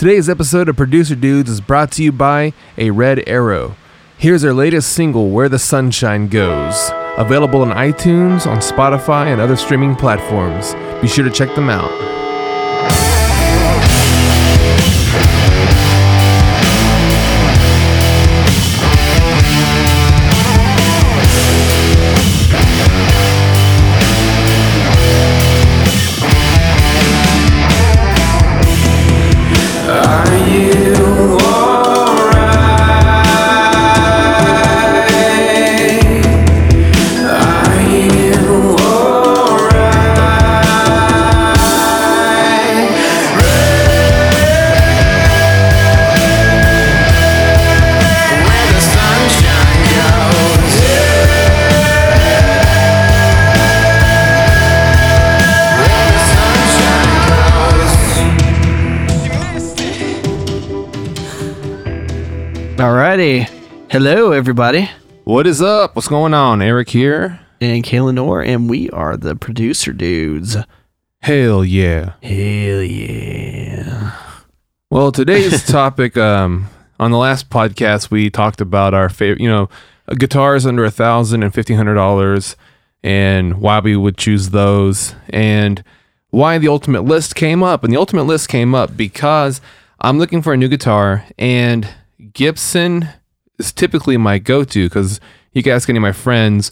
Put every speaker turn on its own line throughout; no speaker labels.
Today's episode of Producer Dudes is brought to you by A Red Arrow. Here's their latest single, Where the Sunshine Goes. Available on iTunes, on Spotify, and other streaming platforms. Be sure to check them out.
Alrighty. Hello, everybody.
What is up? What's going on? Eric here.
And Kayla Nor, and we are the producer dudes.
Hell yeah.
Hell yeah.
Well, today's topic, um, on the last podcast, we talked about our favorite, you know, guitars under a thousand and fifteen hundred dollars, and why we would choose those, and why the ultimate list came up. And the ultimate list came up because I'm looking for a new guitar, and Gibson is typically my go-to because you can ask any of my friends.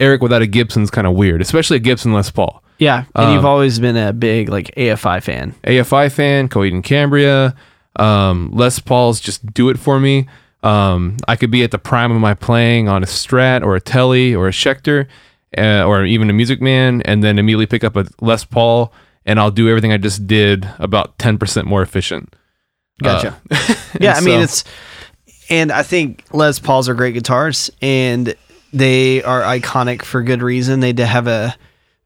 Eric without a Gibson's kind of weird, especially a Gibson Les Paul.
Yeah, and you've
Um,
always been a big like AFI fan.
AFI fan, Coheed and Cambria, um, Les Paul's just do it for me. Um, I could be at the prime of my playing on a Strat or a Telly or a Schecter uh, or even a Music Man, and then immediately pick up a Les Paul, and I'll do everything I just did about ten percent more efficient.
Gotcha.
Uh,
yeah, I mean it's, and I think Les Pauls are great guitars, and they are iconic for good reason. They have a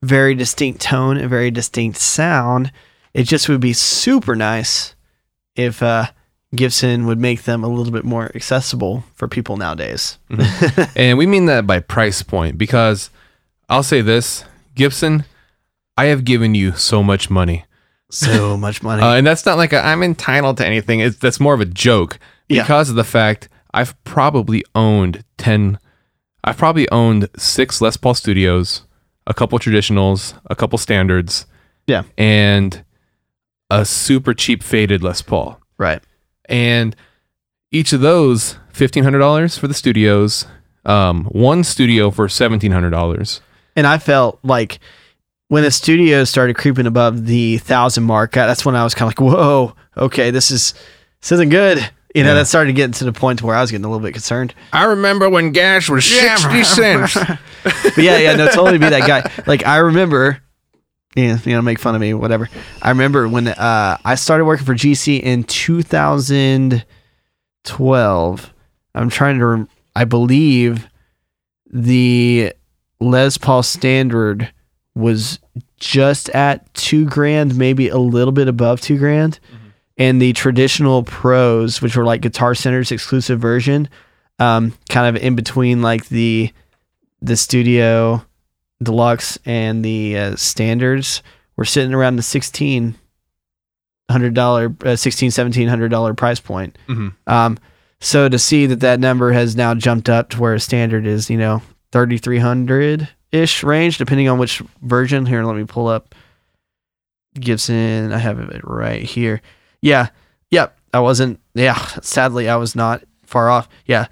very distinct tone, a very distinct sound. It just would be super nice if uh, Gibson would make them a little bit more accessible for people nowadays.
and we mean that by price point because I'll say this, Gibson, I have given you so much money.
So much money.
Uh, and that's not like i I'm entitled to anything. It's that's more of a joke
Yeah.
because of the fact I've probably owned ten. I've probably owned six Les Paul Studios, a couple traditionals, a couple standards,
yeah,
and a super cheap faded Les Paul.
right.
And each of those fifteen hundred dollars for the studios, um, one studio for seventeen hundred dollars.
And I felt like when the studio started creeping above the thousand mark, that's when I was kind of like, "Whoa, okay, this is this isn't good." You know,
Yeah.
that started getting to the point where I was getting a little bit concerned.
I remember when gas was sixty cents.
But yeah, yeah, no, totally be that guy. Like I remember, yeah, you know, make fun of me, whatever. I remember when uh, I started working for GC in 2012. I'm trying to, rem- I believe the Les Paul standard was just at two grand, maybe a little bit above two grand. And the traditional pros, which were like Guitar Center's exclusive version, um, kind of in between like the the studio deluxe and the uh, standards were sitting around the sixteen hundred dollar, uh, sixteen seventeen hundred dollar price point.
Mhm.
Um, so to see that that number has now jumped up to where a standard is, you know, thirty three hundred ish range, depending on which version. Here, let me pull up Gibson. I have it right here. Yeah, yep. I wasn't. Yeah, sadly, I was not far off. Yeah,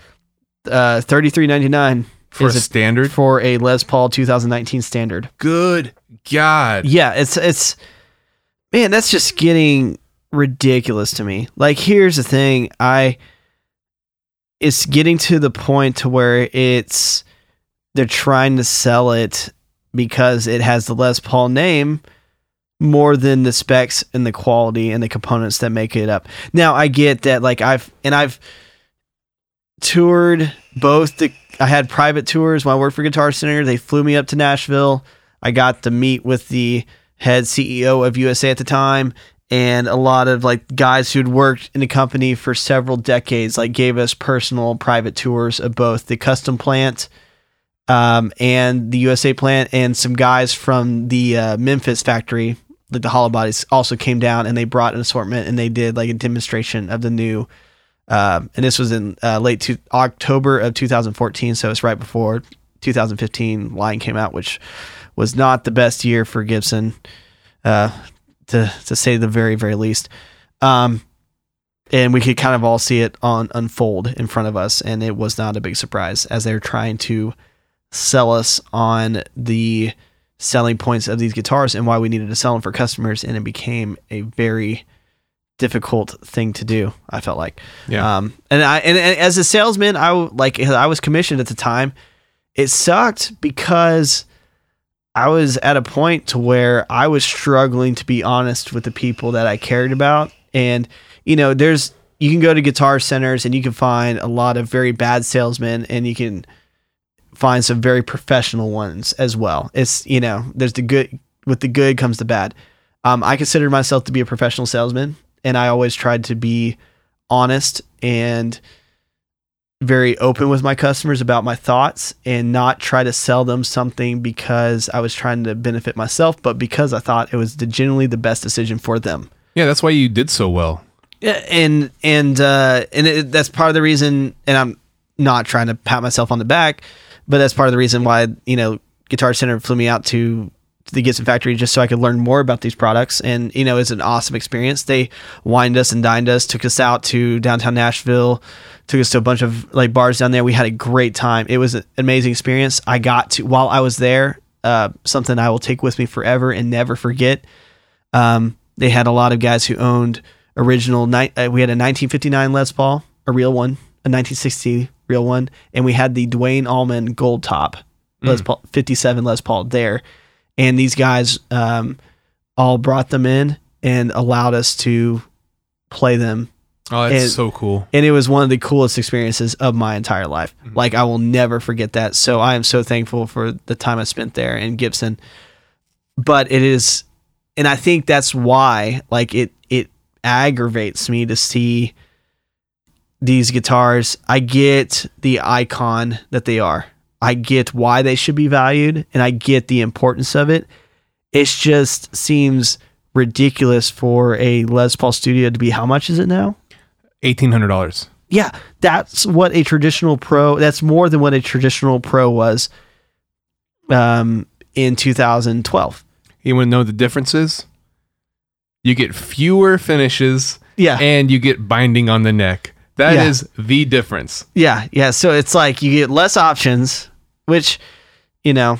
uh, thirty three ninety nine
For a
a
standard?
for a Les Paul 2019 standard.
Good God.
Yeah, it's it's man, that's just getting ridiculous to me. Like here's the thing, I it's getting to the point to where it's they're trying to sell it because it has the Les Paul name more than the specs and the quality and the components that make it up. Now I get that like I've and I've toured both the I had private tours when I worked for Guitar Center. They flew me up to Nashville. I got to meet with the head CEO of USA at the time and a lot of like guys who'd worked in the company for several decades like gave us personal private tours of both the custom plant um, and the USA plant and some guys from the uh, Memphis factory like the hollow bodies also came down and they brought an assortment and they did like a demonstration of the new um, and this was in uh, late to October of 2014 so it's right before 2015 line came out which was not the best year for Gibson uh, to to say the very very least. Um, and we could kind of all see it on unfold in front of us and it was not a big surprise as they were trying to sell us on the selling points of these guitars and why we needed to sell them for customers and it became a very difficult thing to do i felt like.
Yeah.
um and i and, and as a salesman i like i was commissioned at the time. It sucked because i was at a point to where i was struggling to be honest with the people that i cared about. And you know there's you can go to guitar centers and you can find a lot of very bad salesmen and you can find some very professional ones as well. It's you know, there's the good with the good comes the bad. Um, I consider myself to be a professional salesman, and I always tried to be honest and very open with my customers about my thoughts and not try to sell them something because I was trying to benefit myself, but because I thought it was the, genuinely the best decision for them.
yeah, that's why you did so well.
Yeah, and and uh, and it, that's part of the reason. And I'm not trying to pat myself on the back, but that's part of the reason why you know Guitar Center flew me out to the Gibson factory just so I could learn more about these products. And you know, it's an awesome experience. They wined us and dined us, took us out to downtown Nashville, took us to a bunch of like bars down there. We had a great time. It was an amazing experience. I got to while I was there, uh, something I will take with me forever and never forget. Um, they had a lot of guys who owned original. Uh, we had a 1959 Les Paul, a real one, a 1960 real one, and we had the Duane Allman Gold Top Les Paul 57 Les Paul there. And these guys um, all brought them in and allowed us to play them
Oh, that's
And-
so cool.
and it was one of the coolest experiences of my entire life. Like I will never forget that. So I am so thankful for the time I spent there in Gibson. But it is and I think that's why like it it aggravates me to see these guitars. I get the icon that they are. I get why they should be valued and I get the importance of it. It just seems ridiculous for a Les Paul studio to be how much is it now?
Eighteen hundred dollars.
Yeah, that's what a traditional pro. That's more than what a traditional pro was. Um, in 2012.
You want to know the differences? You get fewer finishes
Yeah,
and you get binding on the neck. That
Yeah.
is the difference.
yeah, yeah. So it's like you get less options, which, you know,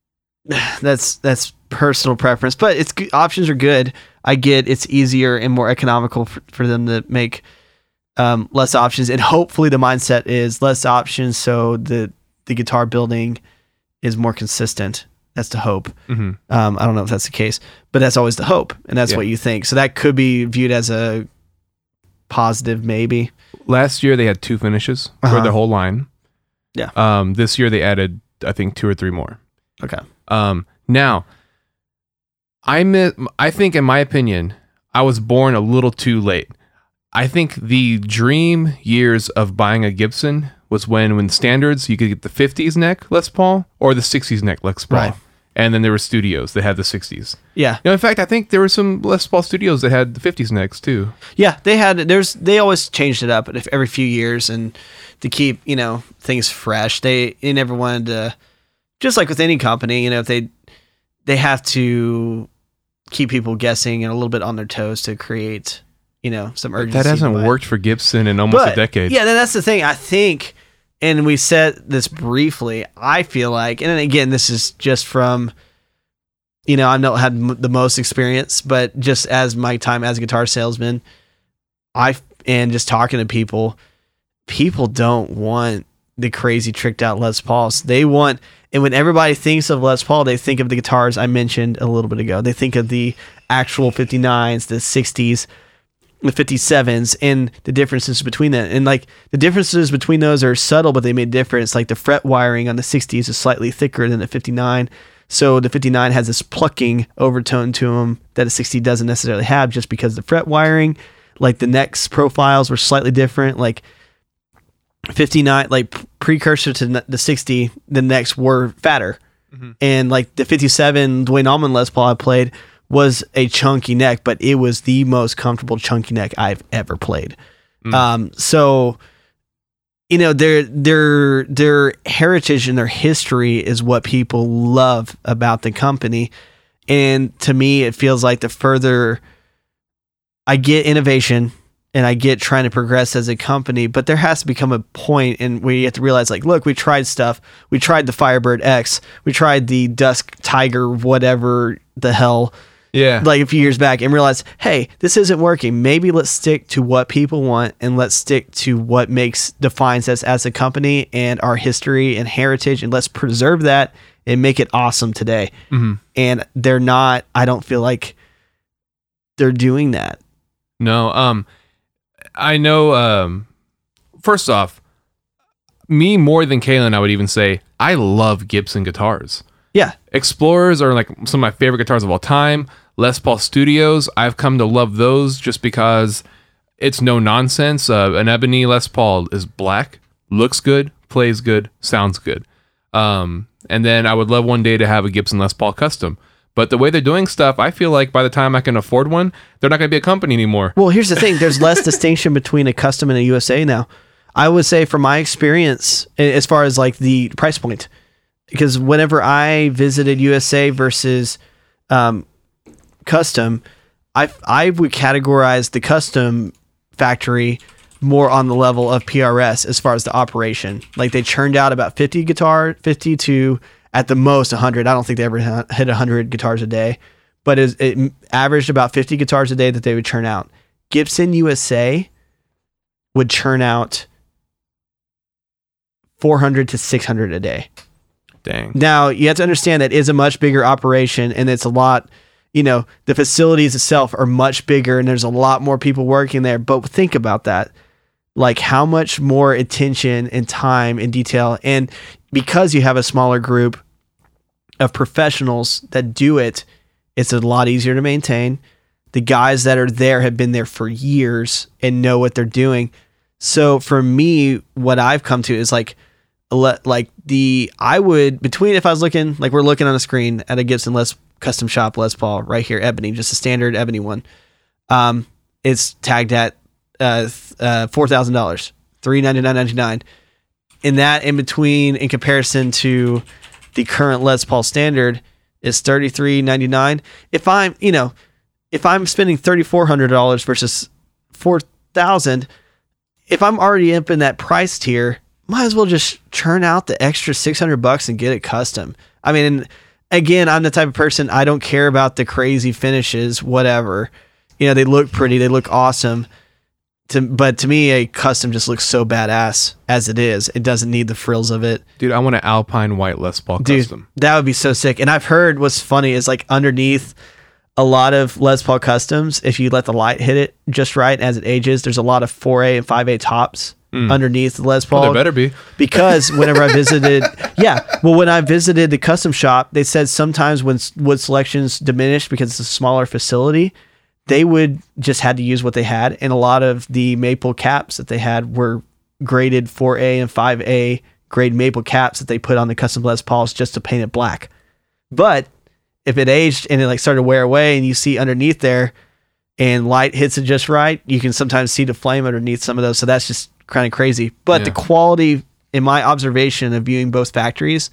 that's that's personal preference. But it's options are good. I get it's easier and more economical for, for them to make um, less options, and hopefully the mindset is less options, so the the guitar building is more consistent. That's the hope.
hmm
Um, I don't know if that's the case, but that's always the hope, and that's
Yeah.
what you think. So that could be viewed as a positive, maybe.
Last year they had two finishes
Uh-huh.
for their whole line.
Yeah.
Um, this year they added, I think, two or three more.
Okay.
Um, now, I mi- I think, in my opinion, I was born a little too late. I think the dream years of buying a Gibson was when, when standards, you could get the 50s neck Les Paul or the 60s neck Les Paul.
Right.
And then there were studios that had the 60s.
Yeah,
You know, in fact, I think there were some Les Paul studios that had the 50s next too.
yeah. They had there's they always changed it up if- every few years, and to keep you know things fresh. They they never wanted to, just like with any company, you know, if they they have to keep people guessing and a little bit on their toes to create you know some urgency.
That hasn't worked for Gibson in almost a decade.
Yeah, that's the thing. I think, and we said this briefly. I feel like, and again, this is just from, you know, I've not had the most experience, but just as my time as a guitar salesman, I and just talking to people, people don't want the crazy tricked out Les Pauls. They want, and when everybody thinks of Les Paul, they think of the guitars I mentioned a little bit ago. They think of the actual 59s, the 60s, the 57s, and the differences between them. And like the differences between those are subtle, but they made a difference. Like the fret wiring on the 60s is slightly thicker than the 59. So the 59 has this plucking overtone to them that a 60 doesn't necessarily have just because the fret wiring, like the necks profiles were slightly different. Like 59 like precursor to the 60 the necks were fatter mm-hmm. and like the 57 duane allman les paul i played was a chunky neck, but it was the most comfortable chunky neck I've ever played.
Mm.
Um, so you know their their their heritage and their history is what people love about the company, and to me, it feels like the further I get innovation and I get trying to progress as a company, but there has to become a point and we have to realize, like, look, we tried stuff. We tried the Firebird X. We tried the Dusk Tiger, whatever the hell,
Yeah.
like a few years back, and realized, hey, this isn't working. Maybe let's stick to what people want and let's stick to what makes defines us as a company and our history and heritage, and let's preserve that and make it awesome today.
Mhm.
And they're not. I don't feel like they're doing that.
No, um, I know. Um, first off, me more than Kalen, I would even say I love Gibson guitars.
Yeah.
Explorers are like some of my favorite guitars of all time. Les Paul Studios, I've come to love those just because it's no nonsense. Uh, an ebony Les Paul is black, looks good, plays good, sounds good. Um, and then I would love one day to have a Gibson Les Paul custom. But the way they're doing stuff, I feel like by the time I can afford one, they're not going to be a company anymore.
Well, here's the thing: there's less distinction between a custom and a USA now. I would say, from my experience, as far as like the price point, because whenever I visited USA versus um, custom, I I would categorize the custom factory more on the level of PRS as far as the operation. Like they churned out about 50 guitar, 50 to at the most 100. I don't think they ever hit 100 guitars a day, but it, it averaged about 50 guitars a day that they would churn out. Gibson USA would churn out 400 to 600 a day.
Dang.
Now you have to understand that is a much bigger operation, and it's a lot. You know, the facilities itself are much bigger, and there's a lot more people working there. But think about that, like how much more attention and time and detail, and because you have a smaller group of professionals that do it, it's a lot easier to maintain. The guys that are there have been there for years and know what they're doing. So for me, what I've come to is like like the I would between if I was looking like we're looking on a screen at a Gibson Les custom shop Les Paul right here ebony just a standard ebony one. Um it's tagged at uh, uh four thousand dollars three ninety nine ninety nine in that in between in comparison to the current Les Paul standard is thirty three ninety nine if I'm you know if I'm spending thirty four hundred dollars versus four thousand if I'm already up in that price tier, might as well just churn out the extra 600 bucks and get it custom. I mean, again, I'm the type of person I don't care about the crazy finishes, whatever. You know, they look pretty, they look awesome. To, but to me, a custom just looks so badass as it is. It doesn't need the frills of it.
Dude, I want an Alpine White Les Paul
Dude,
custom.
that would be so sick. And I've heard what's funny is like underneath a lot of Les Paul customs, if you let the light hit it just right as it ages, there's a lot of 4A and 5A tops Mm. underneath the Les Paul
Well, there better be.
because whenever I visited, yeah, well, when I visited the custom shop, they said sometimes when wood selections diminished because it's a smaller facility, they would just had to use what they had, and a lot of the maple caps that they had were graded 4A and 5A grade maple caps that they put on the custom Les Pauls just to paint it black. But if it aged and it like started to wear away, and you see underneath there, and light hits it just right, you can sometimes see the flame underneath some of those. So that's just kind of crazy. But the quality, in my observation of viewing both factories,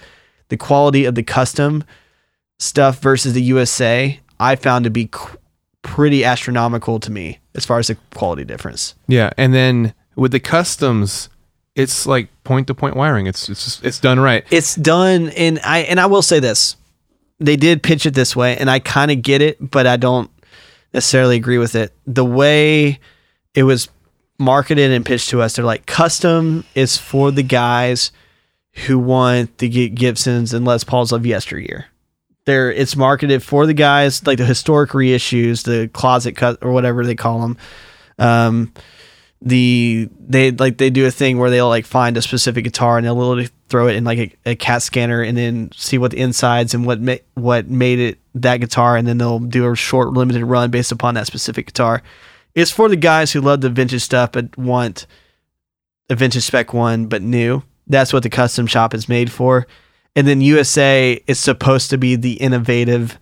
the quality of the custom stuff versus the USA, I found to be qu- pretty astronomical to me as far as the quality difference.
Yeah, and then with the customs, it's like point to point wiring. It's it's just, it's done right.
It's done, and I and I will say this: they did pitch it this way, and I kind of get it, but I don't necessarily agree with it. The way it was marketed and pitched to us, they're like custom is for the guys who want the Gi- Gibsons and Les Pauls of yesteryear. There, it's marketed for the guys like the historic reissues, the closet cut or whatever they call them. Um, the they like they do a thing where they'll like find a specific guitar and they'll literally throw it in like a, a cat scanner and then see what the insides and what ma- what made it that guitar and then they'll do a short limited run based upon that specific guitar. It's for the guys who love the vintage stuff but want a vintage spec one but new. That's what the custom shop is made for. And then USA is supposed to be the innovative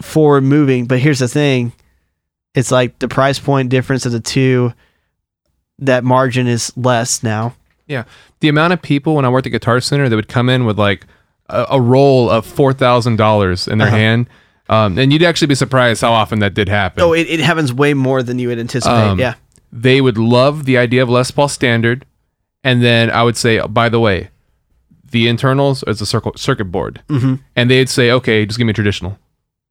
forward moving. But here's the thing: it's like the price point difference of the two. That margin is less now. Yeah.
The amount of people when I worked at Guitar Center that would come in with like a, a roll of four thousand dollars in their
Uh-huh.
hand, um, and you'd actually be surprised how often that did happen.
Oh, it, it happens way more than you would anticipate.
Um,
yeah.
They would love the idea of Les Paul Standard, and then I would say, oh, by the way, the internals is a circuit circuit board,
hmm
and they'd say, okay, just give me a traditional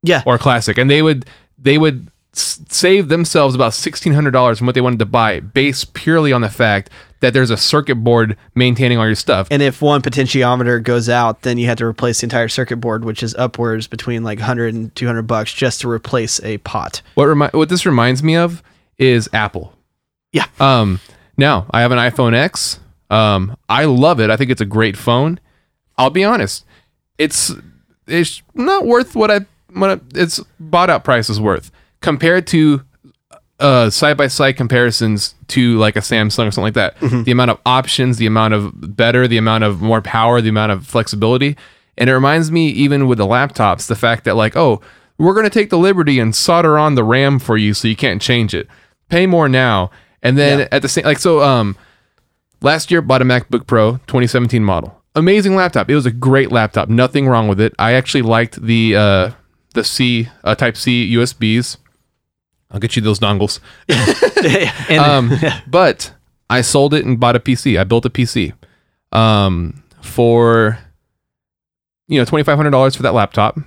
Yeah.
or a classic, and they would they would s- save themselves about sixteen hundred dollars from what they wanted to buy, based purely on the fact that there's a circuit board maintaining all your stuff.
And if one potentiometer goes out, then you have to replace the entire circuit board, which is upwards between like 100 and 200 bucks just to replace a pot.
What remi- what this reminds me of is Apple.
Yeah.
Um. Now I have an iPhone X. Um. I love it. I think it's a great phone. I'll be honest. It's it's not worth what I what its bought out price is worth compared to uh side by side comparisons to like a Samsung or something like that. The amount of options, the amount of better, the amount of more power, the amount of flexibility. And it reminds me even with the laptops, the fact that like, oh, we're gonna take the liberty and solder on the RAM for you so you can't change it. Pay more now. And then
Yeah.
at the same like so um last year bought a MacBook Pro 2017 model. Amazing laptop. It was a great laptop. Nothing wrong with it. I actually liked the uh the C uh, type C USBs. I'll get you those dongles.
and
Um, but I sold it and bought a PC. I built a PC um, for you know twenty five hundred dollars for that laptop.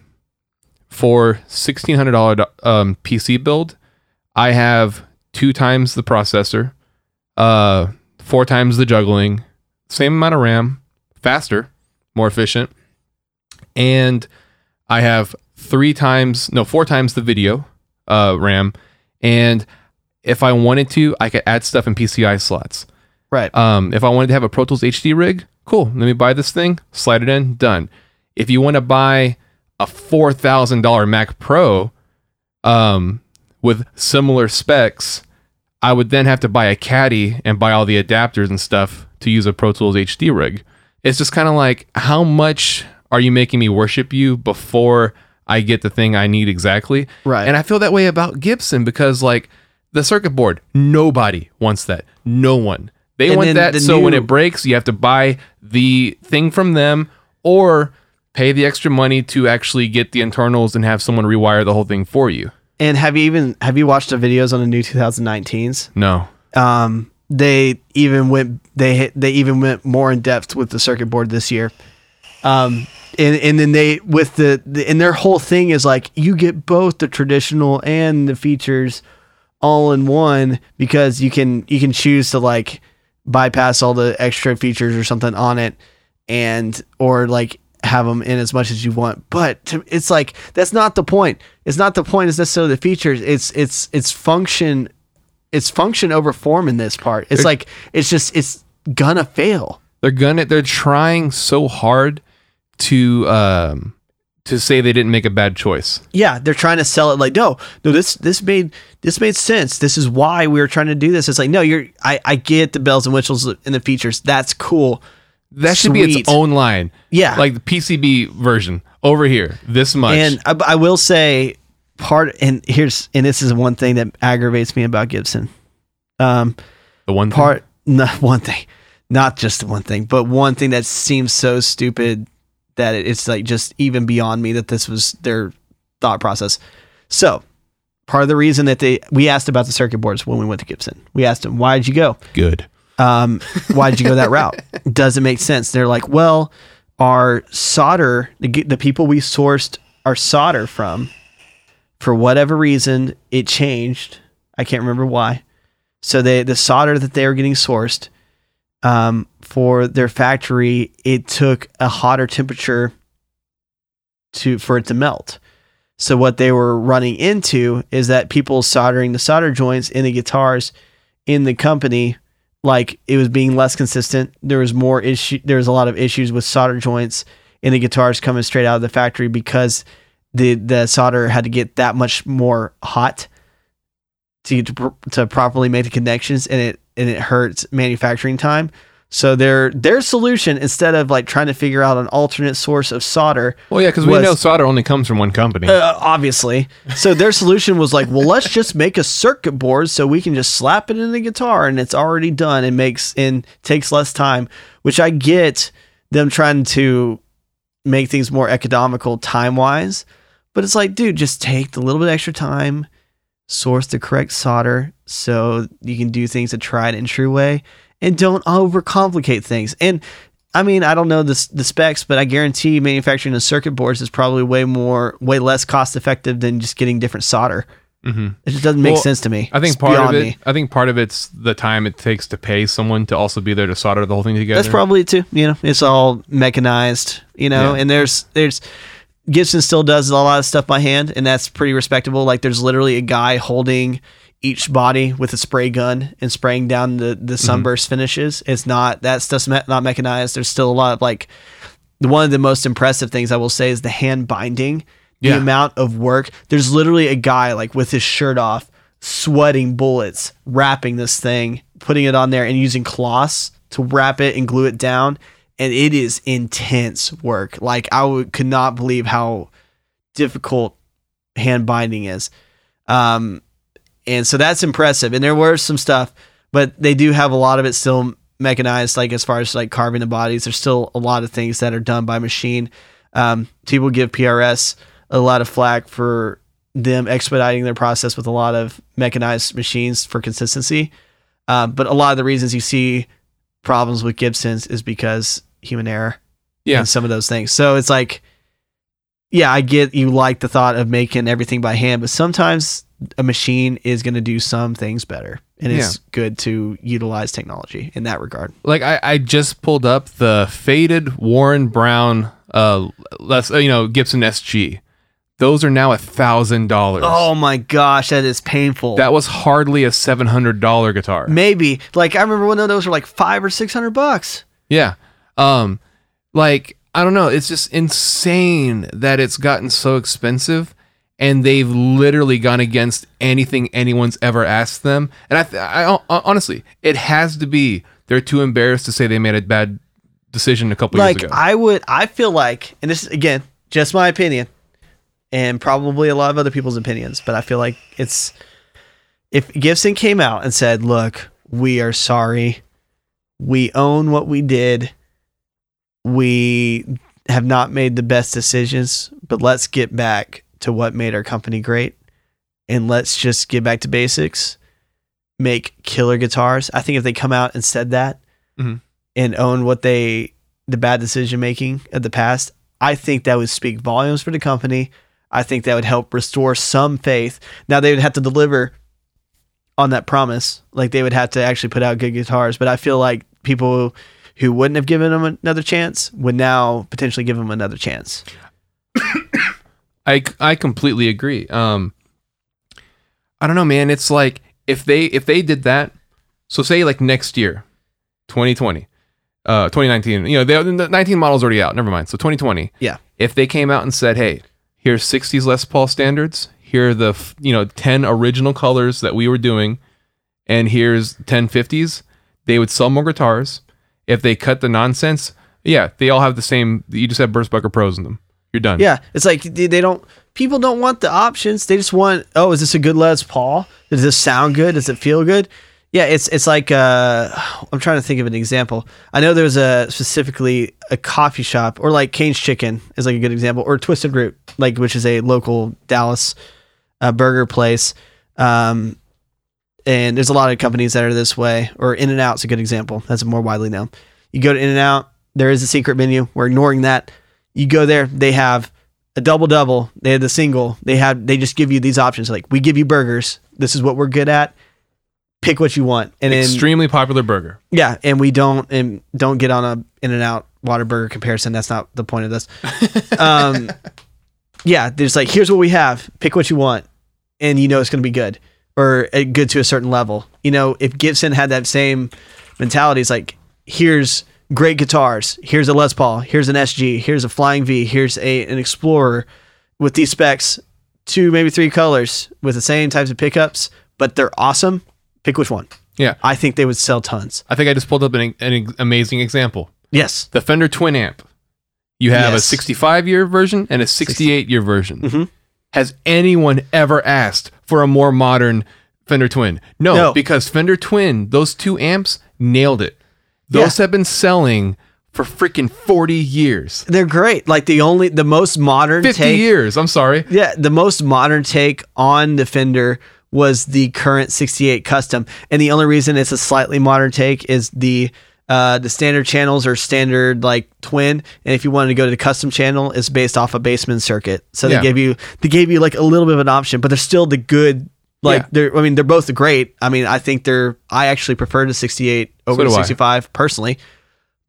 For sixteen hundred dollar um, PC build, I have two times the processor, uh, four times the juggling, same amount of RAM, faster, more efficient, and I have three times no four times the video uh, RAM, and if I wanted to, I could add stuff in PCI slots.
right.
Um, if I wanted to have a Pro Tools HD rig, cool. Let me buy this thing, slide it in, done. If you want to buy a four thousand dollar Mac Pro, um, with similar specs, I would then have to buy a caddy and buy all the adapters and stuff to use a Pro Tools HD rig. It's just kind of like, how much are you making me worship you before I get the thing I need exactly?
Right.
And I feel that way about Gibson because, like, the circuit board, nobody wants that. No one. They
And
want that
the
so when it breaks, you have to buy the thing from them or pay the extra money to actually get the internals and have someone rewire the whole thing for you.
And have you even have you watched the videos on the new 2019s?
No.
Um, they even went they hit- they even went more in depth with the circuit board this year. Um, and and then they with the, the and their whole thing is like you get both the traditional and the features all in one because you can you can choose to like bypass all the extra features or something on it and or like have them in as much as you want. But to, it's like that's not the point. It's not the point it's necessarily the features. It's it's it's function it's function over form in this part. It's like it's just it's gonna fail.
They're gonna they're trying so hard to um to say they didn't make a bad choice.
yeah they're trying to sell it like no no this this made this made sense this is why we were trying to do this it's like no you're i i get the bells and whistles and the features that's cool
That should be its own line.
Yeah.
Like the PCB version over here. This much.
And I, I will say, part and here's and this is one thing that aggravates me about Gibson. Um,
the one thing-
part not one thing, not just the one thing, but one thing that seems so stupid that it's like just even beyond me that this was their thought process. So, part of the reason that they we asked about the circuit boards when we went to Gibson, we asked them, "Why did you go?"
good.
um, why did you go that route? Doesn't make sense. They're like, well, our solder, the, the people we sourced our solder from, for whatever reason, it changed. I can't remember why. So they, the solder that they were getting sourced um, for their factory, it took a hotter temperature to for it to melt. So what they were running into is that people soldering the solder joints in the guitars in the company like it was being less consistent. There was more issue. There was a lot of issues with solder joints in the guitars coming straight out of the factory because the the solder had to get that much more hot to to, to properly make the connections, and it and it hurts manufacturing time. So their their solution instead of like trying to figure out an alternate source of solder,
Well, yeah, because we know solder only comes from one company.
uh, obviously. So their solution was like, well, let's just make a circuit board so we can just slap it in the guitar and it's already done and makes and takes less time. Which I get them trying to make things more economical time wise, but it's like, dude, just take the little bit extra time, source the correct solder so you can do things a tried and true way, and don't overcomplicate things. And I mean, I don't know the, the specs, but I guarantee manufacturing the circuit boards is probably way more, way less cost effective than just getting different solder.
hmm
It just doesn't make
Well,
sense to me.
I think
It's
part of it.
me.
I think part of it's the time it takes to pay someone to also be there to solder the whole thing together.
That's probably it too. You know, it's all mechanized. You know,
Yeah.
and there's there's Gibson still does a lot of stuff by hand, and that's pretty respectable. Like there's literally a guy holding each body with a spray gun and spraying down the the mm-hmm. sunburst finishes. It's not that stuff's me- not mechanized. There's still a lot of like one of the most impressive things I will say is the hand binding. The
Yeah.
amount of work. There's literally a guy like with his shirt off, sweating bullets, wrapping this thing, putting it on there, and using cloths to wrap it and glue it down. And it is intense work. Like I would, could not believe how difficult hand binding is. Um, and so that's impressive. And there were some stuff, but they do have a lot of it still mechanized. Like as far as like carving the bodies, there's still a lot of things that are done by machine. Um, people give PRS a lot of flack for them expediting their process with a lot of mechanized machines for consistency. Um, but a lot of the reasons you see problems with Gibsons is because human error
Yeah.
and some of those things. So it's like, yeah, I get you like the thought of making everything by hand, but sometimes a machine is going to do some things better. And it's good to utilize technology in that regard.
like I, I just pulled up the faded Worn Brown, uh, less uh, you know Gibson SG. Those are now a thousand dollars.
Oh my gosh, that is painful.
that was hardly a seven hundred dollar guitar.
Maybe like I remember one of those were like five or six hundred bucks.
Yeah. Um like I don't know, it's just insane that it's gotten so expensive and they've literally gone against anything anyone's ever asked them. And I, th- I, I honestly, it has to be they're too embarrassed to say they made a bad decision a couple
like
years ago.
Like I would, I feel like, and this is again just my opinion, and probably a lot of other people's opinions, but I feel like it's if Gibson came out and said, "Look, we are sorry, we own what we did, we have not made the best decisions, but let's get back to what made our company great, and let's just get back to basics." Make killer guitars. I think if they come out and said that,
Mhm.
and own what they the bad decision making of the past, I think that would speak volumes for the company. I think that would help restore some faith. Now they would have to deliver on that promise. Like they would have to actually put out good guitars, but I feel like people who wouldn't have given him another chance would now potentially give him another chance.
I I completely agree. Um, I don't know, man. It's like if they if they did that, so say like next year, 2020, uh, 2019. You know, they, the 19 model's already out. Never mind. So 2020.
Yeah.
If they came out and said, "Hey, here's 60s Les Paul standards. Here are the you know 10 original colors that we were doing, and here's 10 50s," they would sell more guitars. If they cut the nonsense, yeah, they all have the same. You just have Burstbucker Pros in them. You're done.
Yeah, it's like they don't. People don't want the options. They just want. Oh, is this a good Les Paul? Does this sound good? Does it feel good? Yeah, it's it's like uh, I'm trying to think of an example. I know there's a specifically a coffee shop or like Cane's Chicken is like a good example, or Twisted Root, like which is a local Dallas uh, burger place. Um, and there's a lot of companies that are this way. Or In and Out's a good example. That's more widely known. You go to In and Out, there is a secret menu. We're ignoring that. You go there, they have a double double. They have the single. They have they just give you these options. Like we give you burgers. This is what we're good at. Pick what you want, and then
Extremely popular burger.
yeah, and we don't and don't get on a In and Out Whataburger comparison. That's not the point of this. Um, yeah, there's like here's what we have. Pick what you want, and you know it's going to be good or uh, good to a certain level. You know, if Gibson had that same mentality, it's like here's great guitars. Here's a Les Paul. Here's an SG. Here's a Flying V. Here's a an Explorer with these specs, two maybe three colors with the same types of pickups, but they're awesome. Pick which one.
Yeah.
I think they would sell tons.
I think I just pulled up an, an amazing example.
Yes.
The Fender Twin Amp. You have a 65 year version and a 68 year version.
Mhm.
Has anyone ever asked for a more modern Fender Twin? No,
No.
because Fender Twin, those two amps nailed it. Those have been selling for freaking 40 years.
They're great. Like the only the most modern
50
take
years. I'm sorry.
Yeah, the most modern take on the Fender was the current 68 custom. And the only reason it's a slightly modern take is the uh, the standard channels are standard like twin, and if you wanted to go to the custom channel, it's based off a Bassman circuit. So they
Yeah.
gave you they gave you like a little bit of an option, but they're still the good. Like
Yeah.
they're, I mean, they're both great. I mean, I think they're. I actually prefer the 68 over
So
the
do I.
65 personally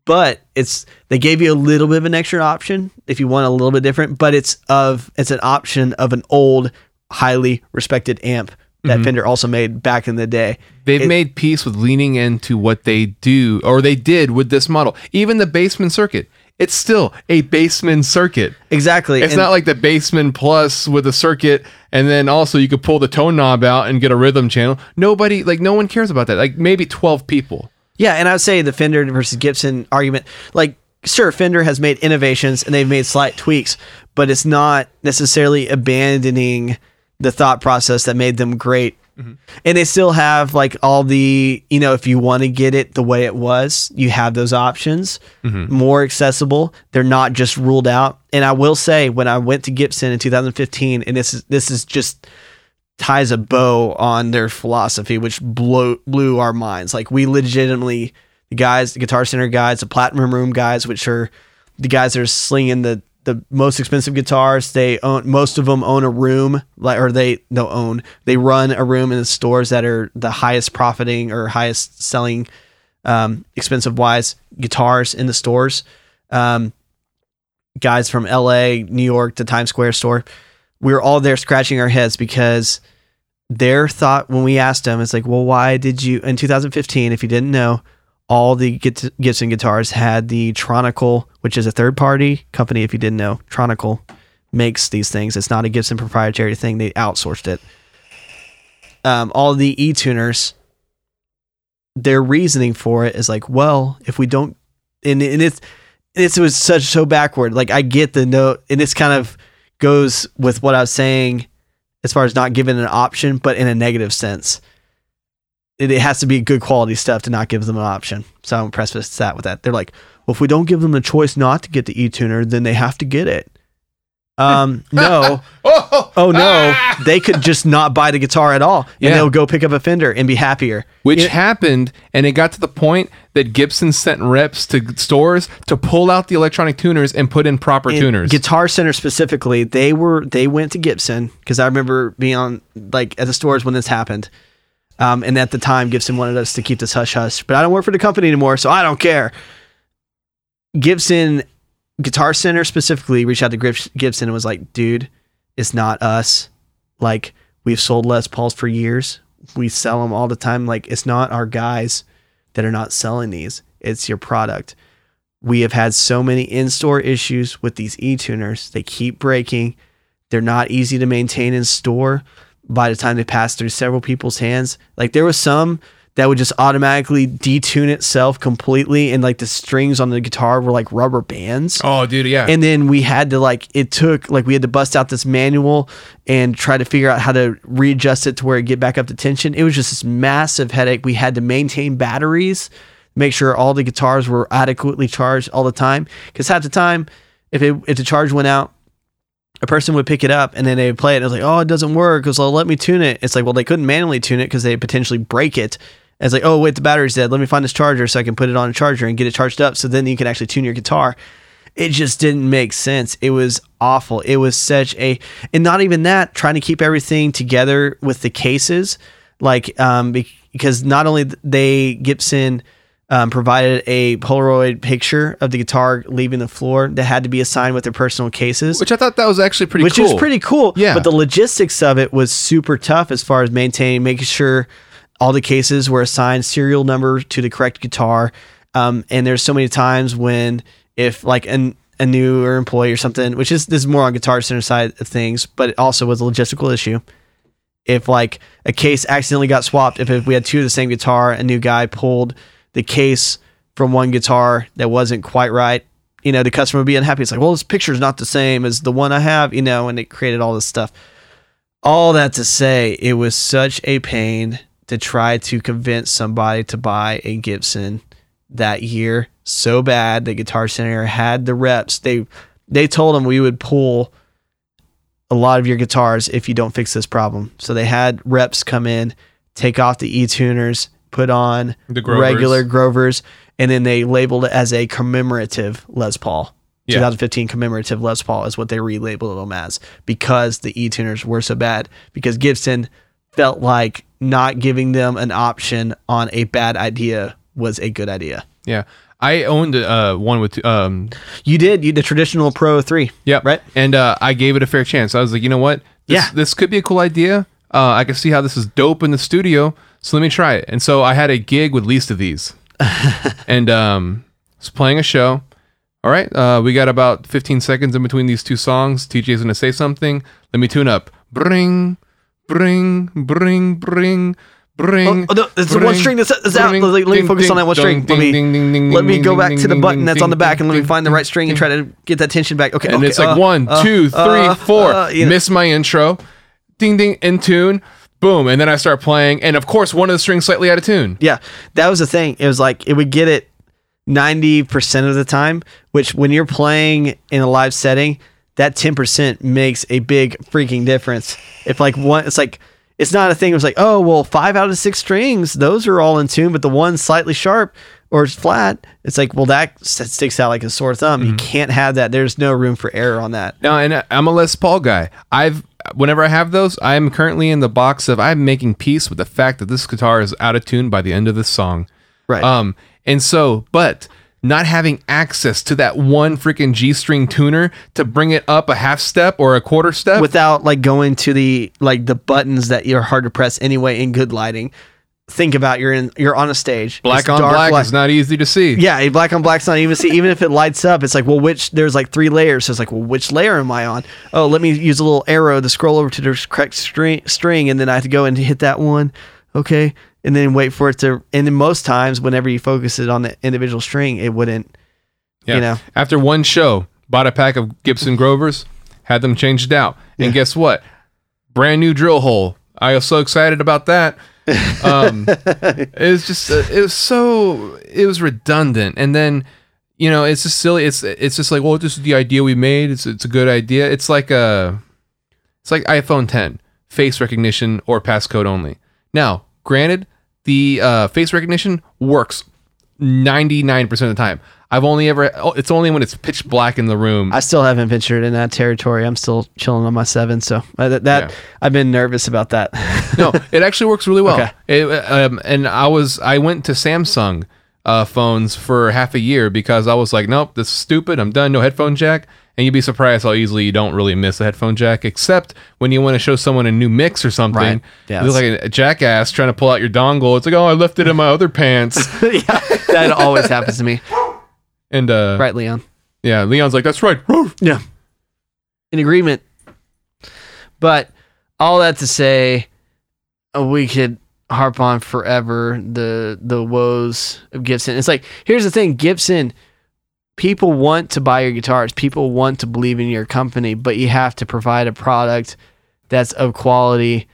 but it's they gave you a little bit of an extra option if you want a little bit different but it's of it's an option of an old highly respected amp that
Mm-hmm.
fender also made back in the day
They've
It-
made peace with leaning into what they do, or they did with this model. Even the Bassman circuit, it's still a Bassman circuit.
exactly
It's
And-
not like the Bassman plus with a circuit, and then also you could pull the tone knob out and get a rhythm channel. Nobody, like, no one cares about that. Like, maybe 12 people.
yeah and i would say the fender versus gibson argument like sure fender has made innovations and they've made slight tweaks but it's not necessarily abandoning the thought process that made them great. Mm-hmm. And they still have like all the you know if you want to get it the way it was you have those options. Mm-hmm. More accessible. They're not just ruled out. And i will say when i went to gibson in 2015 and this is this is just ties a bow on their philosophy which blew blew our minds. Like we legitimately the guys the guitar center guys the platinum room guys which are the guys that are slinging the the most expensive guitars they own most of them own a room like or they no own they run a room in the stores that are the highest profiting or highest selling um, expensive wise guitars in the stores. Um, guys from la new york the times square store we were all there scratching our heads because their thought when we asked them is like well why did you in 2015 if you didn't know all the Gibson guitars had the Tronical, which is a third party company. If you didn't know, Tronical makes these things. It's not a Gibson proprietary thing. They outsourced it. Um, all the e tuners, their reasoning for it is like, well, if we don't, and, and it's it was such so backward. Like I get the note, and this kind of goes with what I was saying as far as not giving an option, but in a negative sense it, it has to be good quality stuff to not give them an option. So I'm impressed with that. With that, they're like, well, if we don't give them the choice not to get the e-tuner, then they have to get it. Um, no,
Oh,
oh no, they could just not buy the guitar at all, and
Yeah.
they'll go pick up a Fender and be happier.
Which
Yeah.
happened, and it got to the point that Gibson sent reps to stores to pull out the electronic tuners and put in proper tuners.
Guitar Center specifically, they were they went to Gibson because I remember being on like at the stores when this happened. Um, and at the time, Gibson wanted us to keep this hush hush, but I don't work for the company anymore, so I don't care. Gibson Guitar Center specifically reached out to Gibson and was like, dude, it's not us. Like, we've sold Les Pauls for years. We sell them all the time. Like, it's not our guys that are not selling these, it's your product. We have had so many in store issues with these e tuners. They keep breaking. They're not easy to maintain in store by the time they passed through several people's hands. Like, there was some that would just automatically detune itself completely, and like the strings on the guitar were like rubber bands
oh, dude, yeah.
and then we had to like it took like we had to bust out this manual and try to figure out how to readjust it to where it get back up to tension it was just this massive headache we had to maintain batteries make sure all the guitars were adequately charged all the time because half the time if it if the charge went out a person would pick it up and then they would play it and it was like oh it doesn't work. Because well let me tune it. It's like well they couldn't manually tune it because they potentially break it. It's like oh wait the battery's dead. Let me find this charger so i can put it on a charger and get it charged up so then you can actually tune your guitar. It just didn't make sense. It was awful. It was such a, and not even that, trying to keep everything together with the cases, like, um, because not only they Gibson um, provided a Polaroid picture of the guitar leaving the floor that had to be assigned with their personal cases,
which I thought that was actually pretty cool.
which
cool.
was pretty cool.
Yeah.
But the logistics of it was super tough as far as maintaining, making sure all the cases were assigned serial number to the correct guitar. Um, and there's so many times when if like an a newer employee or something, which is this is more on Guitar Center side of things, but it also was a logistical issue. if like a case accidentally got swapped, if, if we had two of the same guitar, a new guy pulled the case from one guitar that wasn't quite right, you know, the customer would be unhappy. It's like, well, this picture's not the same as the one I have, you know, and it created all this stuff. All that to say, it was such a pain to try to convince somebody to buy a Gibson that year so bad that Guitar Center had the reps. They they told them we would pull a lot of your guitars if you don't fix this problem. So they had reps come in, take off the E tuners, put on
The Grovers.
regular Grovers, and then they labeled it as a commemorative Les Paul.
Yeah.
2015 commemorative Les Paul is what they relabeled them as because the E tuners were so bad. Because Gibson felt like not giving them an option on a bad idea was a good idea.
Yeah. I owned uh, one with um
You did you the traditional Pro three.
yeah
Right.
and uh, I gave it a fair chance. I was like, you know what? This,
Yeah.
this could be a cool idea. Uh, I can see how this is dope in the studio. So let me try it. And so I had a gig with least of these, and um, was playing a show. All right, uh, we got about 15 seconds in between these two songs. TJ's gonna say something. Let me tune up. Bring, bring, bring, bring. Bring,
Oh, oh, no, it's the one string that's- that's out.
bring,
Let me- let me
ding,
focus on that one string.
ding,
Let me-
ding, ding, ding,
Let me
ding,
go back
ding,
to the button
ding,
that's on the
ding,
back and let me find the right string and try to get that tension back. Okay.
and
okay,
it's like
uh,
one,
uh,
two, three,
uh,
four.
uh, you know.
Miss my intro. Ding ding in tune. Boom. And then I start playing. And of course, one of the strings slightly out of tune.
Yeah, that was the thing. It was like it would get it ninety percent of the time, which when you're playing in a live setting, that ten percent makes a big freaking difference. If like one, it's like it's not a thing. It was like, oh well, five out of six strings, those are all in tune, but the one slightly sharp or it's flat, it's like, well, that sticks out like a sore thumb. You mm-hmm. can't have that. There's no room for error on that.
Now, and uh, I'm a Les Paul guy. I've whenever I have those, I'm currently in the box of I'm making peace with the fact that this guitar is out of tune by the end of this song.
Right.
Um, and so, but not having access to that one freaking G string tuner to bring it up a half step or a quarter step.
without like going to the like the buttons that you're hard to press anyway in good lighting. Think about you're in you're on a stage.
black
It's
on
dark
black
light.
is not easy to see.
Yeah, black on black's not even see. Even if it lights up, it's like, well, which there's like three layers. So it's like, well, which layer am I on? Oh, let me use a little arrow to scroll over to the correct string, string, and then I have to go and hit that one. Okay, and then wait for it to. And then most times, whenever you focus it on the individual string, it wouldn't.
Yeah.
You know.
After one show, bought a pack of Gibson Grovers, had them changed out, and guess what? Brand new drill hole. I was so excited about that. Um, it was just uh, it was so it was redundant, and then you know it's just silly. It's it's just like well, this is the idea we made. It's it's a good idea. It's like a it's like iPhone 10 face recognition or passcode only. Now, granted, the uh, face recognition works 99% of the time. I've only ever oh, it's only when it's pitch black in the room.
I still haven't ventured in that territory. I'm still chilling on my seven. So uh, that, that
Yeah.
I've been nervous about that.
no, it actually works really well.
Okay.
It, um, and I was I went to Samsung uh, phones for half a year because I was like, nope, this is stupid. I'm done. No headphone jack. And you'd be surprised how easily you don't really miss a headphone jack, except when you want to show someone a new mix or something.
Right. Yeah,
You look like a jackass trying to pull out your dongle. It's like, oh, I left it in my other pants.
yeah, that always happens to me.
And uh,
Right, Leon.
yeah, Leon's like, that's right.
Yeah. In agreement. But all that to say, we could harp on forever the the woes of Gibson. It's like here's the thing, Gibson. People want to buy your guitars. People want to believe in your company, but you have to provide a product that's of quality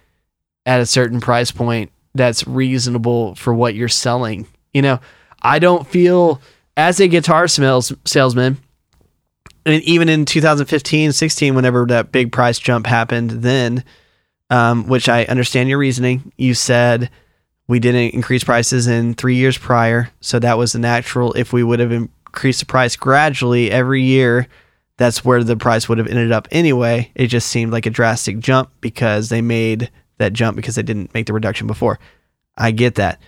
at a certain price point that's reasonable for what you're selling. You know, I don't feel as a guitar sales, salesman, and even in 2015 16 whenever that big price jump happened then um, which i understand your reasoning. You said we didn't increase prices in three years prior so that was the natural. If we would have increased the price gradually every year that's where the price would have ended up anyway. It just seemed like a drastic jump because they made that jump because they didn't make the reduction before. I get that.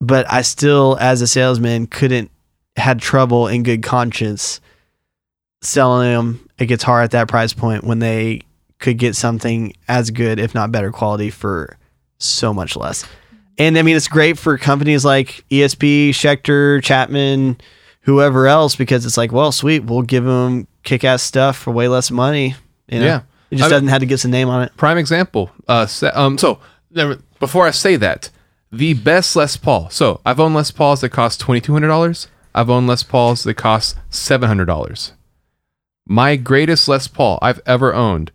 But i still as a salesman couldn't had trouble in good conscience selling them a guitar at that price point when they could get something as good, if not better quality, for so much less. And I mean, it's great for companies like ESP, Schecter, Chapman, whoever else, because it's like, well, sweet, we'll give them kick ass stuff for way less money. You know?
Yeah.
It just
I-
doesn't have to get the Gibson name on it.
Prime example. Uh, um, so before I say that, the best Les Paul. So I've owned Les Pauls that cost twenty two hundred dollars. I've owned Les Pauls that cost seven hundred dollars. My greatest Les Paul I've ever owned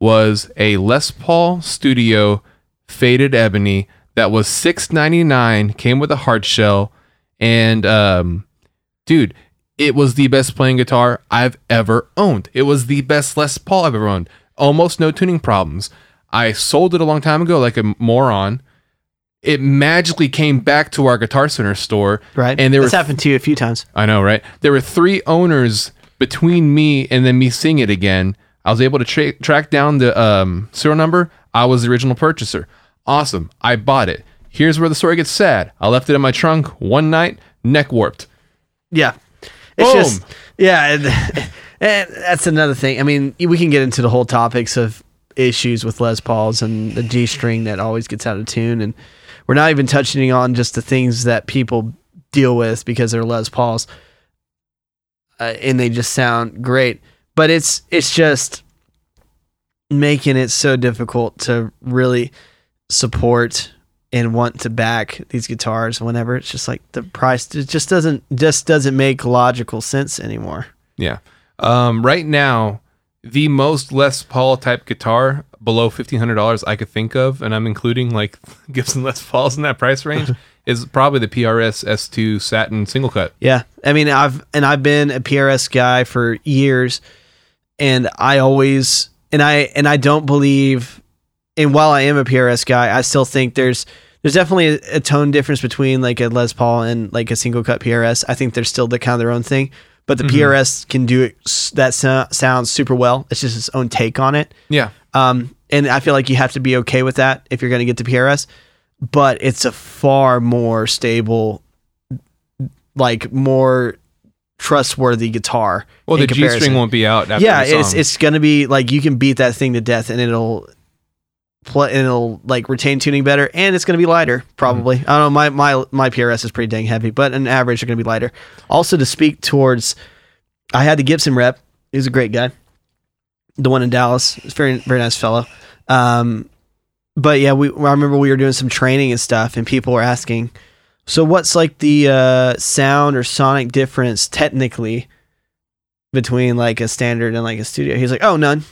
was a Les Paul Studio faded ebony that was six ninety nine. Came with a hard shell, and um, dude, it was the best playing guitar I've ever owned. It was the best Les Paul I've ever owned. Almost no tuning problems. I sold it a long time ago, like a moron. It magically came back to our Guitar Center store,
Right.
And there were
happened to you a few times.
I know, right? There were three owners between me and then me seeing it again. I was able to tra- track down the um, serial number. I was the original purchaser. Awesome. I bought it. Here's where the story gets sad. I left it in my trunk one night, neck warped.
Yeah. It's
Boom.
just yeah, and, and that's another thing. I mean, we can get into the whole topics of issues with Les Pauls and the G string that always gets out of tune and we're not even touching on just the things that people deal with because they're Les Pauls. Uh, and they just sound great, but it's it's just making it so difficult to really support and want to back these guitars whenever it's just like the price it just doesn't just doesn't make logical sense anymore.
Yeah. Um, right now, the most Les Paul type guitar below fifteen hundred dollars I could think of, and I'm including like Gibson Les Pauls in that price range, is probably the PRS S2 Satin single cut.
Yeah. I mean, I've and I've been a PRS guy for years and I always and I and I don't believe and while I am a PRS guy, I still think there's there's definitely a, a tone difference between like a Les Paul and like a single cut PRS. I think they're still the kind of their own thing, but the PRS can do it that so- sounds super well. It's just its own take on it.
Yeah.
Um, and I feel like you have to be okay with that if you're going to get the PRS, but it's a far more stable, like more trustworthy guitar.
Well, the G string won't be out after
Yeah,
the
it's it's going to be like you can beat that thing to death and it'll play and it'll like retain tuning better and it's going to be lighter probably.
Mm-hmm.
I don't know. My my my PRS is pretty dang heavy, but an average are going to be lighter. Also, to speak towards, I had the Gibson rep. He's a great guy. The one in Dallas, He's very very nice fellow. Um, but yeah, we I remember we were doing some training and stuff, and people were asking, so what's like the uh, sound or sonic difference technically between like a standard and like a studio? He's like, oh, none.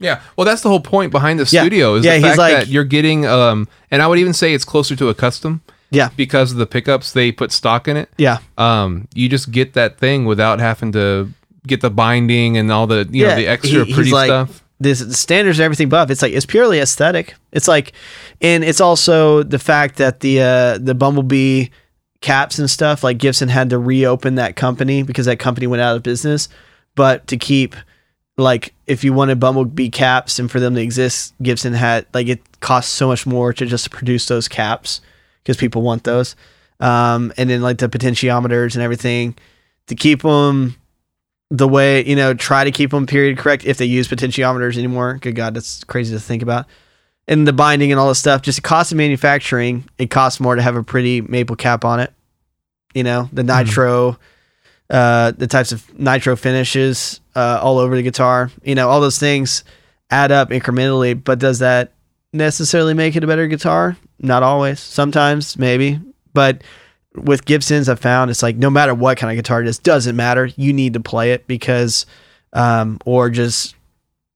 Yeah, well, that's the whole point behind the
Yeah.
studio is
Yeah,
the fact
like-
that you're getting, um, and I would even say it's closer to a custom
Yeah,
because of the pickups they put stock in it.
yeah,
Um, you just get that thing without having to get the binding and all the you know the extra
he-
pretty
like-
stuff.
This the standards and everything above. It's like it's purely aesthetic. It's like, and it's also the fact that the uh, the Bumblebee caps and stuff. Like Gibson had to reopen that company because that company went out of business. But to keep like if you wanted Bumblebee caps and for them to exist, Gibson had like it costs so much more to just produce those caps because people want those. Um, and then like the potentiometers and everything to keep them the way you know try to keep them period correct if they use potentiometers anymore good god that's crazy to think about. And the binding and all this stuff just the cost of manufacturing it costs more to have a pretty maple cap on it you know the nitro uh the types of nitro finishes uh all over the guitar you know all those things add up incrementally but does that necessarily make it a better guitar? Not always. Sometimes maybe. But with Gibsons, I've found it's like no matter what kind of guitar it is, doesn't matter. You need to play it because, um, or just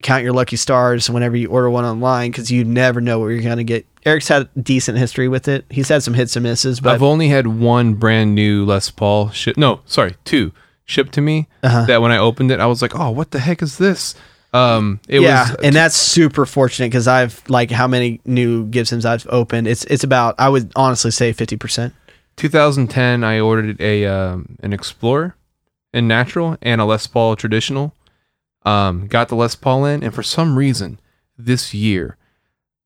count your lucky stars whenever you order one online because you never know what you're gonna get. Eric's had decent history with it. He's had some hits and misses, but
I've only had one brand new Les Paul ship. No, sorry, two shipped to me.
Uh-huh.
That when I opened it, I was like, "Oh, what the heck is this?" Um, it
yeah,
was
and that's super fortunate because I've like how many new Gibsons I've opened. It's it's about I would honestly say fifty percent.
2010. I ordered a um, an Explorer in natural and a Les Paul traditional. Um, got the Les Paul in, and for some reason, this year,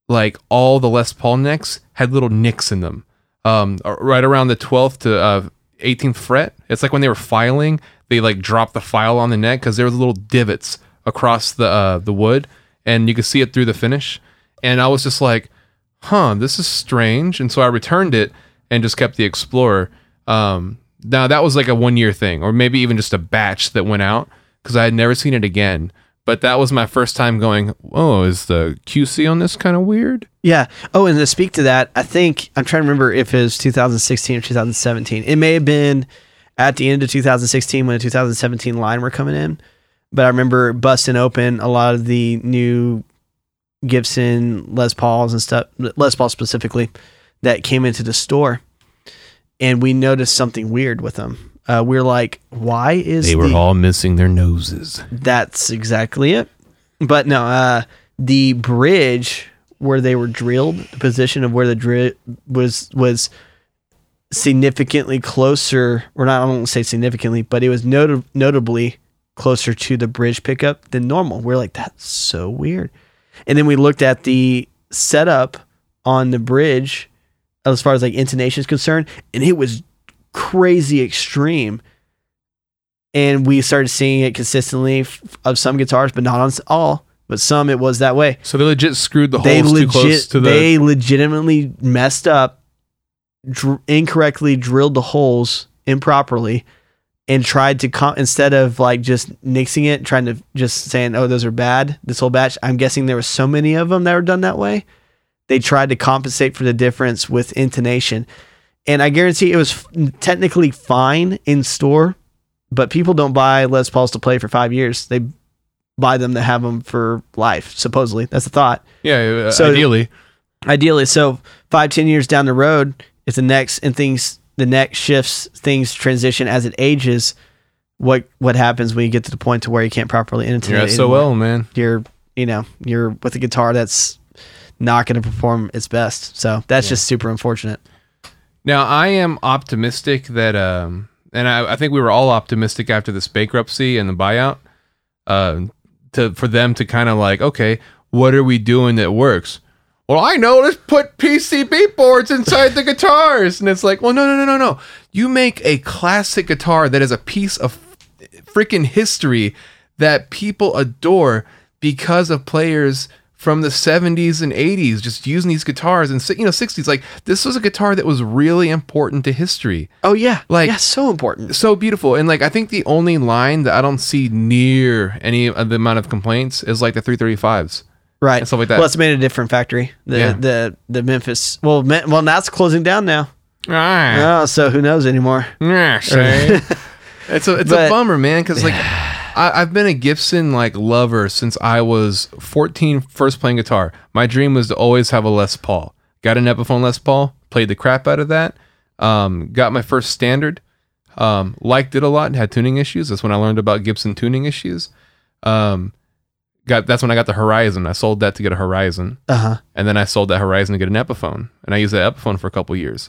like all the Les Paul necks had little nicks in them. Um, right around the 12th to uh, 18th fret. It's like when they were filing, they like dropped the file on the neck because there was little divots across the uh, the wood, and you could see it through the finish. And I was just like, "Huh, this is strange." And so I returned it and just kept the Explorer. Um, now that was like a one year thing, or maybe even just a batch that went out because I had never seen it again. But that was my first time going, oh, is the QC on this kind of weird?
Yeah. Oh, and to speak to that, I think I'm trying to remember if it was 2016 or 2017. It may have been at the end of 2016 when the 2017 line were coming in, but I remember busting open a lot of the new Gibson Les Pauls and stuff, Les Paul specifically, that came into the store, and we noticed something weird with them. Uh, we're like, why is
They were
the-
all missing their noses.
that's exactly it. But no, uh, the bridge where they were drilled, the position of where the drill was was significantly closer, or not. I to say significantly, but it was nota- notably closer to the bridge pickup than normal. We're like, that's so weird. And then we looked at the setup on the bridge as far as like intonation is concerned, and it was crazy extreme and we started seeing it consistently f- of some guitars, but not on all. But some it was that way.
So they legit screwed the
They
holes too close to the.
they legitimately messed up, dr- incorrectly drilled the holes improperly, and tried to com- instead of like just nixing it, trying to just saying, "Oh, those are bad." This whole batch. I'm guessing there were so many of them that were done that way. They tried to compensate for the difference with intonation, and I guarantee it was f- technically fine in store but people don't buy Les Pauls to play for five years. They buy them to have them for life. Supposedly, that's the thought.
yeah, uh,
So-
ideally.
Ideally, so five, ten years down the road, if the next and things, the neck shifts, things transition as it ages. What what happens when you get to the point to where you can't properly intonate?
You're
anymore?
SOL, man.
You're you know you're with a guitar that's not going to perform its best. So that's just super unfortunate.
Now I am optimistic that, um, and I, I think we were all optimistic after this bankruptcy and the buyout, uh, to for them to kind of like, okay, what are we doing that works? Well, I know. Let's put PCB boards inside the guitars, and it's like, well, no, no, no, no, no. You make a classic guitar that is a piece of freaking history that people adore because of players from the 70s and 80s just using these guitars and you know 60s like this was a guitar that was really important to history
Oh yeah,
Like-
yeah, so important.
so beautiful and like i think the only line that i don't see near any of the amount of complaints is like the 335s
Right,
and stuff like that.
Well, it's made a different factory. The
Yeah.
the the Memphis. Well, Me- well, that's closing down now.
ah,
Oh, so who knows anymore?
ah, say. it's a it's
But-
a bummer man because like I, I've been a Gibson like lover since I was 14, first playing guitar. My dream was to always have a Les Paul. Got an Epiphone Les Paul, played the crap out of that. Um, got my first standard. Um, liked it a lot. And had tuning issues. That's when I learned about Gibson tuning issues. Um, got that's when I got the Horizon. I sold that to get a Horizon,
Uh huh.
and then I sold that Horizon to get an Epiphone, and I used that Epiphone for a couple years.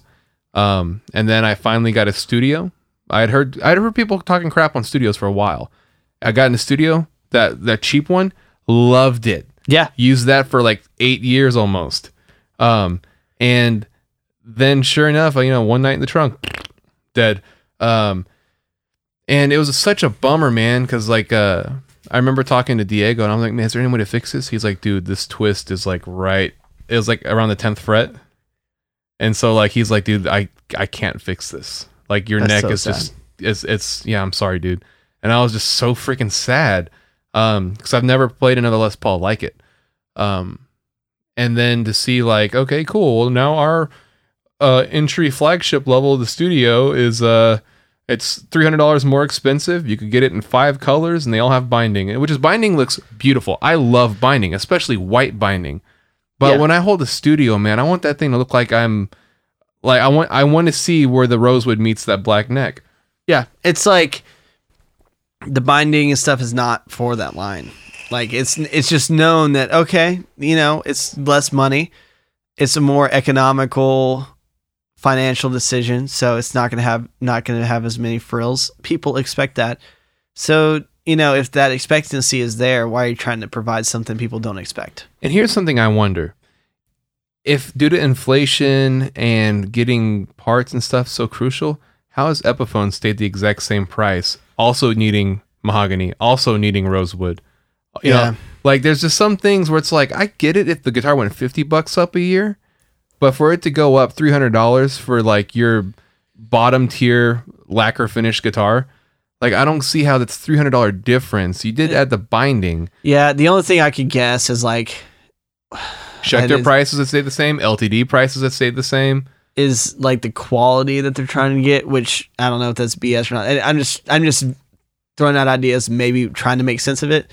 Um, and then I finally got a studio. I had heard I had heard people talking crap on studios for a while. I got in the studio that that cheap one, loved it.
Yeah.
Used that for like eight years almost. Um, and then sure enough, you know, one night in the trunk, dead. Um, and it was such a bummer, man, because like uh, I remember talking to Diego, and I'm like, man, is there any way to fix this? He's like, dude, this twist is like right. It was like around the tenth fret, and so like he's like, dude, I I can't fix this. Like your
That's
neck
so
is
sad.
just it's it's yeah. I'm sorry, dude. And I was just so freaking sad, um, because I've never played another Les Paul like it. Um, and then to see like, okay, cool. Well, now our uh entry flagship level of the studio is uh it's three hundred dollars more expensive. You could get it in five colors, and they all have binding, which is binding looks beautiful. I love binding, especially white binding. But
Yeah.
when I hold a studio, man, I want that thing to look like I'm like I want I want to see where the rosewood meets that black neck.
Yeah. It's like the binding and stuff is not for that line. Like it's it's just known that okay, you know, it's less money. It's a more economical financial decision, so it's not going to have not going to have as many frills. People expect that. So, you know, if that expectancy is there, why are you trying to provide something people don't expect?
And here's something I wonder. If due to inflation and getting parts and stuff so crucial, how has Epiphone stayed the exact same price, also needing mahogany, also needing rosewood? You
Yeah.
know, like there's just some things where it's like I get it if the guitar went 50 bucks up a year, but for it to go up $300 for like your bottom tier lacquer finished guitar, Like I don't see how that's three hundred dollar difference. You did add the binding.
Yeah, the only thing I could guess is like
Schecter
is-
prices that stayed the same. LTD prices that stayed the same.
Is like the quality that they're trying to get, which I don't know if that's BS or not. And I'm just I'm just throwing out ideas, maybe trying to make sense of it.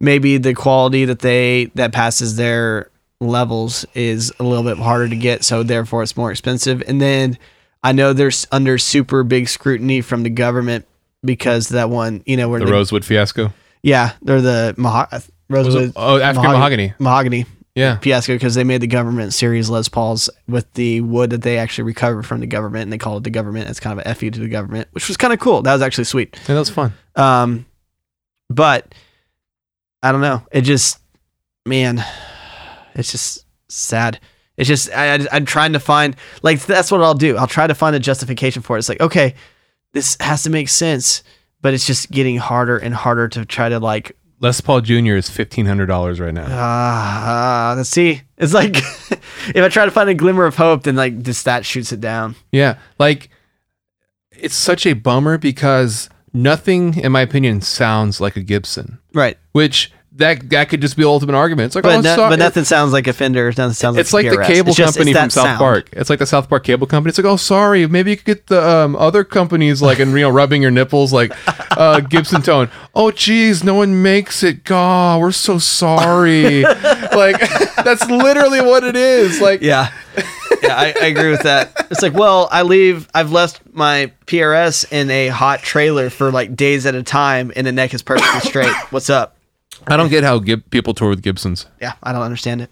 Maybe the quality that they that passes their levels is a little bit harder to get, so therefore it's more expensive. And then I know there's under super big scrutiny from the government because that one, you know, where
The
they-
Rosewood fiasco.
yeah, they're the maho- rosewood
it- oh, African mahogany.
mahogany
Yeah.
fiasco because they made the government series Les Pauls with the wood that they actually recovered from the government and they called it the government. It's kind of a fu to the government, which was kind of cool. That was actually sweet.
Yeah, that was fun.
Um, but I don't know. It just, man, it's just sad. It's just I, I, I'm trying to find like that's what I'll do. I'll try to find a justification for it. It's like okay, this has to make sense, but it's just getting harder and harder to try to like
Les Paul Jr. is fifteen hundred dollars right now.
Ah, let's see. It's like if I try to find a glimmer of hope, then like just that shoots it down.
Yeah, like it's such a bummer because nothing, in my opinion, sounds like a Gibson.
Right.
Which that that could just be the ultimate argument. It's like,
But,
oh,
no- but nothing sounds like a Fender. Nothing sounds
It's
like
like the cable
It's
company
it's
from South
sound.
Park. It's like the South Park cable company. It's like, oh, sorry, maybe you could get the um, other companies like and you know rubbing your nipples like uh, Gibson tone. Oh, geez, no one makes it. God, we're so sorry. like that's literally what it is. Like,
Yeah. Yeah, I, I agree with that. It's like, well, I leave. I've left my PRS in a hot trailer for like days at a time, and the neck is perfectly straight. What's up?
I don't get how Gib- people tour with Gibsons.
Yeah, I don't understand it.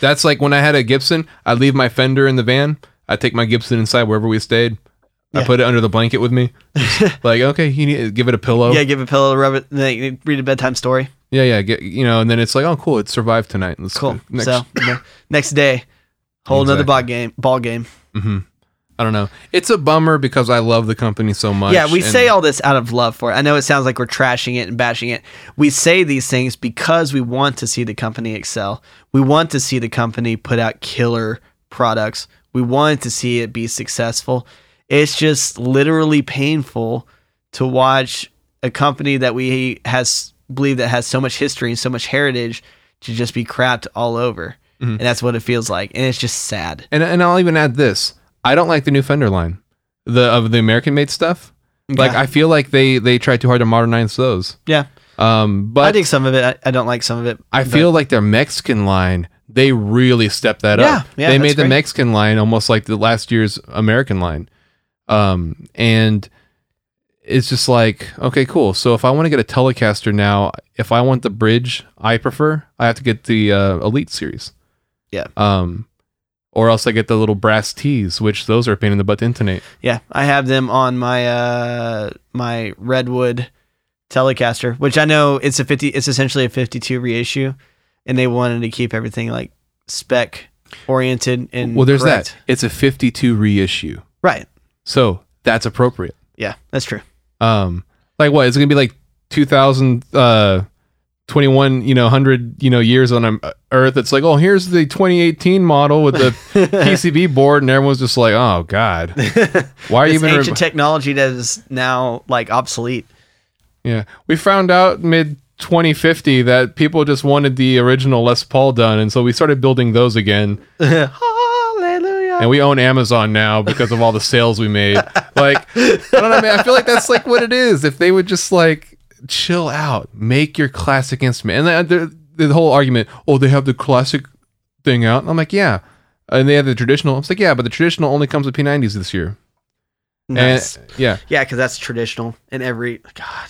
That's like when I had a Gibson, I'd leave my fender in the van. I'd take my Gibson inside wherever we stayed. I
Yeah.
put it under the blanket with me. like, okay, you need give it a pillow.
Yeah, give a pillow, rub it, and then read a bedtime story.
yeah, yeah. Get you know, and then it's like, oh, cool, it survived tonight. Let's
Cool.
next.
so ne- next day, whole another
Exactly.
ball game. Ball mm-hmm. game.
I don't know. It's a bummer because I love the company so much.
Yeah, we say all this out of love for it. I know it sounds like we're trashing it and bashing it. We say these things because we want to see the company excel. We want to see the company put out killer products. We want to see it be successful. It's just literally painful to watch a company that we has believe that has so much history and so much heritage to just be crapped all over.
Mm-hmm.
And that's what it feels like. And it's just sad.
and and I'll even add this. I don't like the new fender line, the of the American made stuff. Like
Yeah.
I feel like they they try too hard to modernize those.
Yeah.
Um, but
I dig some of it. I, I don't like some of it.
I
but-
feel like their Mexican line, they really stepped that
Yeah,
up.
yeah,
they
that's
made the
great.
Mexican line almost like the last year's American line. Um, and it's just like, okay, cool. So if I want to get a Telecaster now, if I want the bridge I prefer, I have to get the uh, Elite series.
Yeah.
Um, or else I get the little brass tees, which those are a pain in the butt to intonate.
Yeah, I have them on my uh my Redwood Telecaster, which I know it's a 50 it's essentially a 52 reissue and they wanted to keep everything like spec oriented and
Well, there's
correct.
that. It's a 52 reissue.
Right.
So that's appropriate.
Yeah, that's true.
um like what is it gonna be like 2000 uh 21 you know 100 you know years on um, earth it's like oh here's the 2018 model with the pcb board and everyone's just like oh god. Why are you even
ancient technology that is now like obsolete.
yeah. We found out mid 2050 that people just wanted the original les paul done and so we started building those again.
Hallelujah.
and we own amazon now because of all the sales we made. Like i don't know man i feel like that's like what it is. If they would just like chill out. Make your classic instrument. And the, the, the whole argument oh they have the classic thing out? And i'm like yeah. And they have the traditional. It's like yeah but the traditional only comes with p90s this year.
Nice.
and yeah.
Yeah, because that's traditional in every God.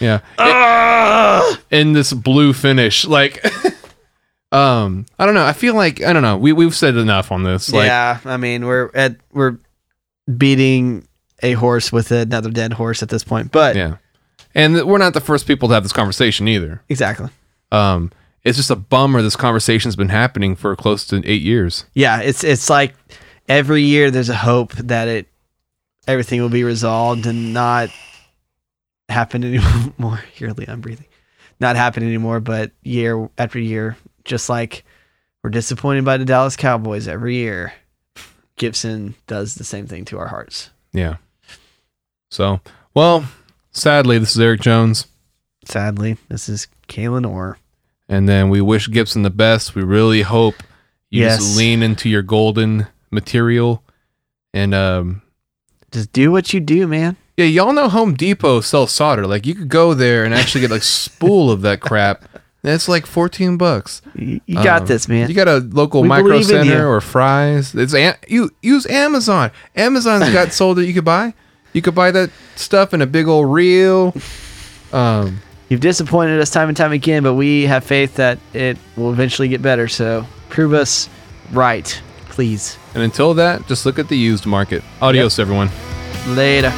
yeah.
Ah!
in this blue finish like um i don't know. I feel like i don't know. We, we've said enough on this like
yeah, I mean we're at we're beating a horse with another dead horse at this point, but
yeah and we're not the first people to have this conversation either
exactly.
um it's just a bummer this conversation's been happening for close to eight years
Yeah, it's it's like every year there's a hope that it everything will be resolved and not happen anymore. Yearly, I'm breathing. Not happen anymore, but year after year, just like we're disappointed by the Dallas Cowboys every year. Gibson does the same thing to our hearts.
Yeah. So, well, sadly, this is Eric Jones.
Sadly, this is Kayla Orr.
And then we wish Gibson the best. We really hope you
Yes.
just lean into your golden material. And um,
Just do what you do, man.
yeah, y'all know Home Depot sells solder. Like you could go there and actually get like spool of that crap. It's like fourteen bucks.
You, got
Um,
this, man.
You got a local
We
micro center or Fry's. It's a- you use Amazon. Amazon's got solder you could buy. You could buy that stuff in a big old reel. Um,
You've disappointed us time and time again, but we have faith that it will eventually get better. So prove us right, please.
and until that, just look at the used market. Adios, everyone.
Later.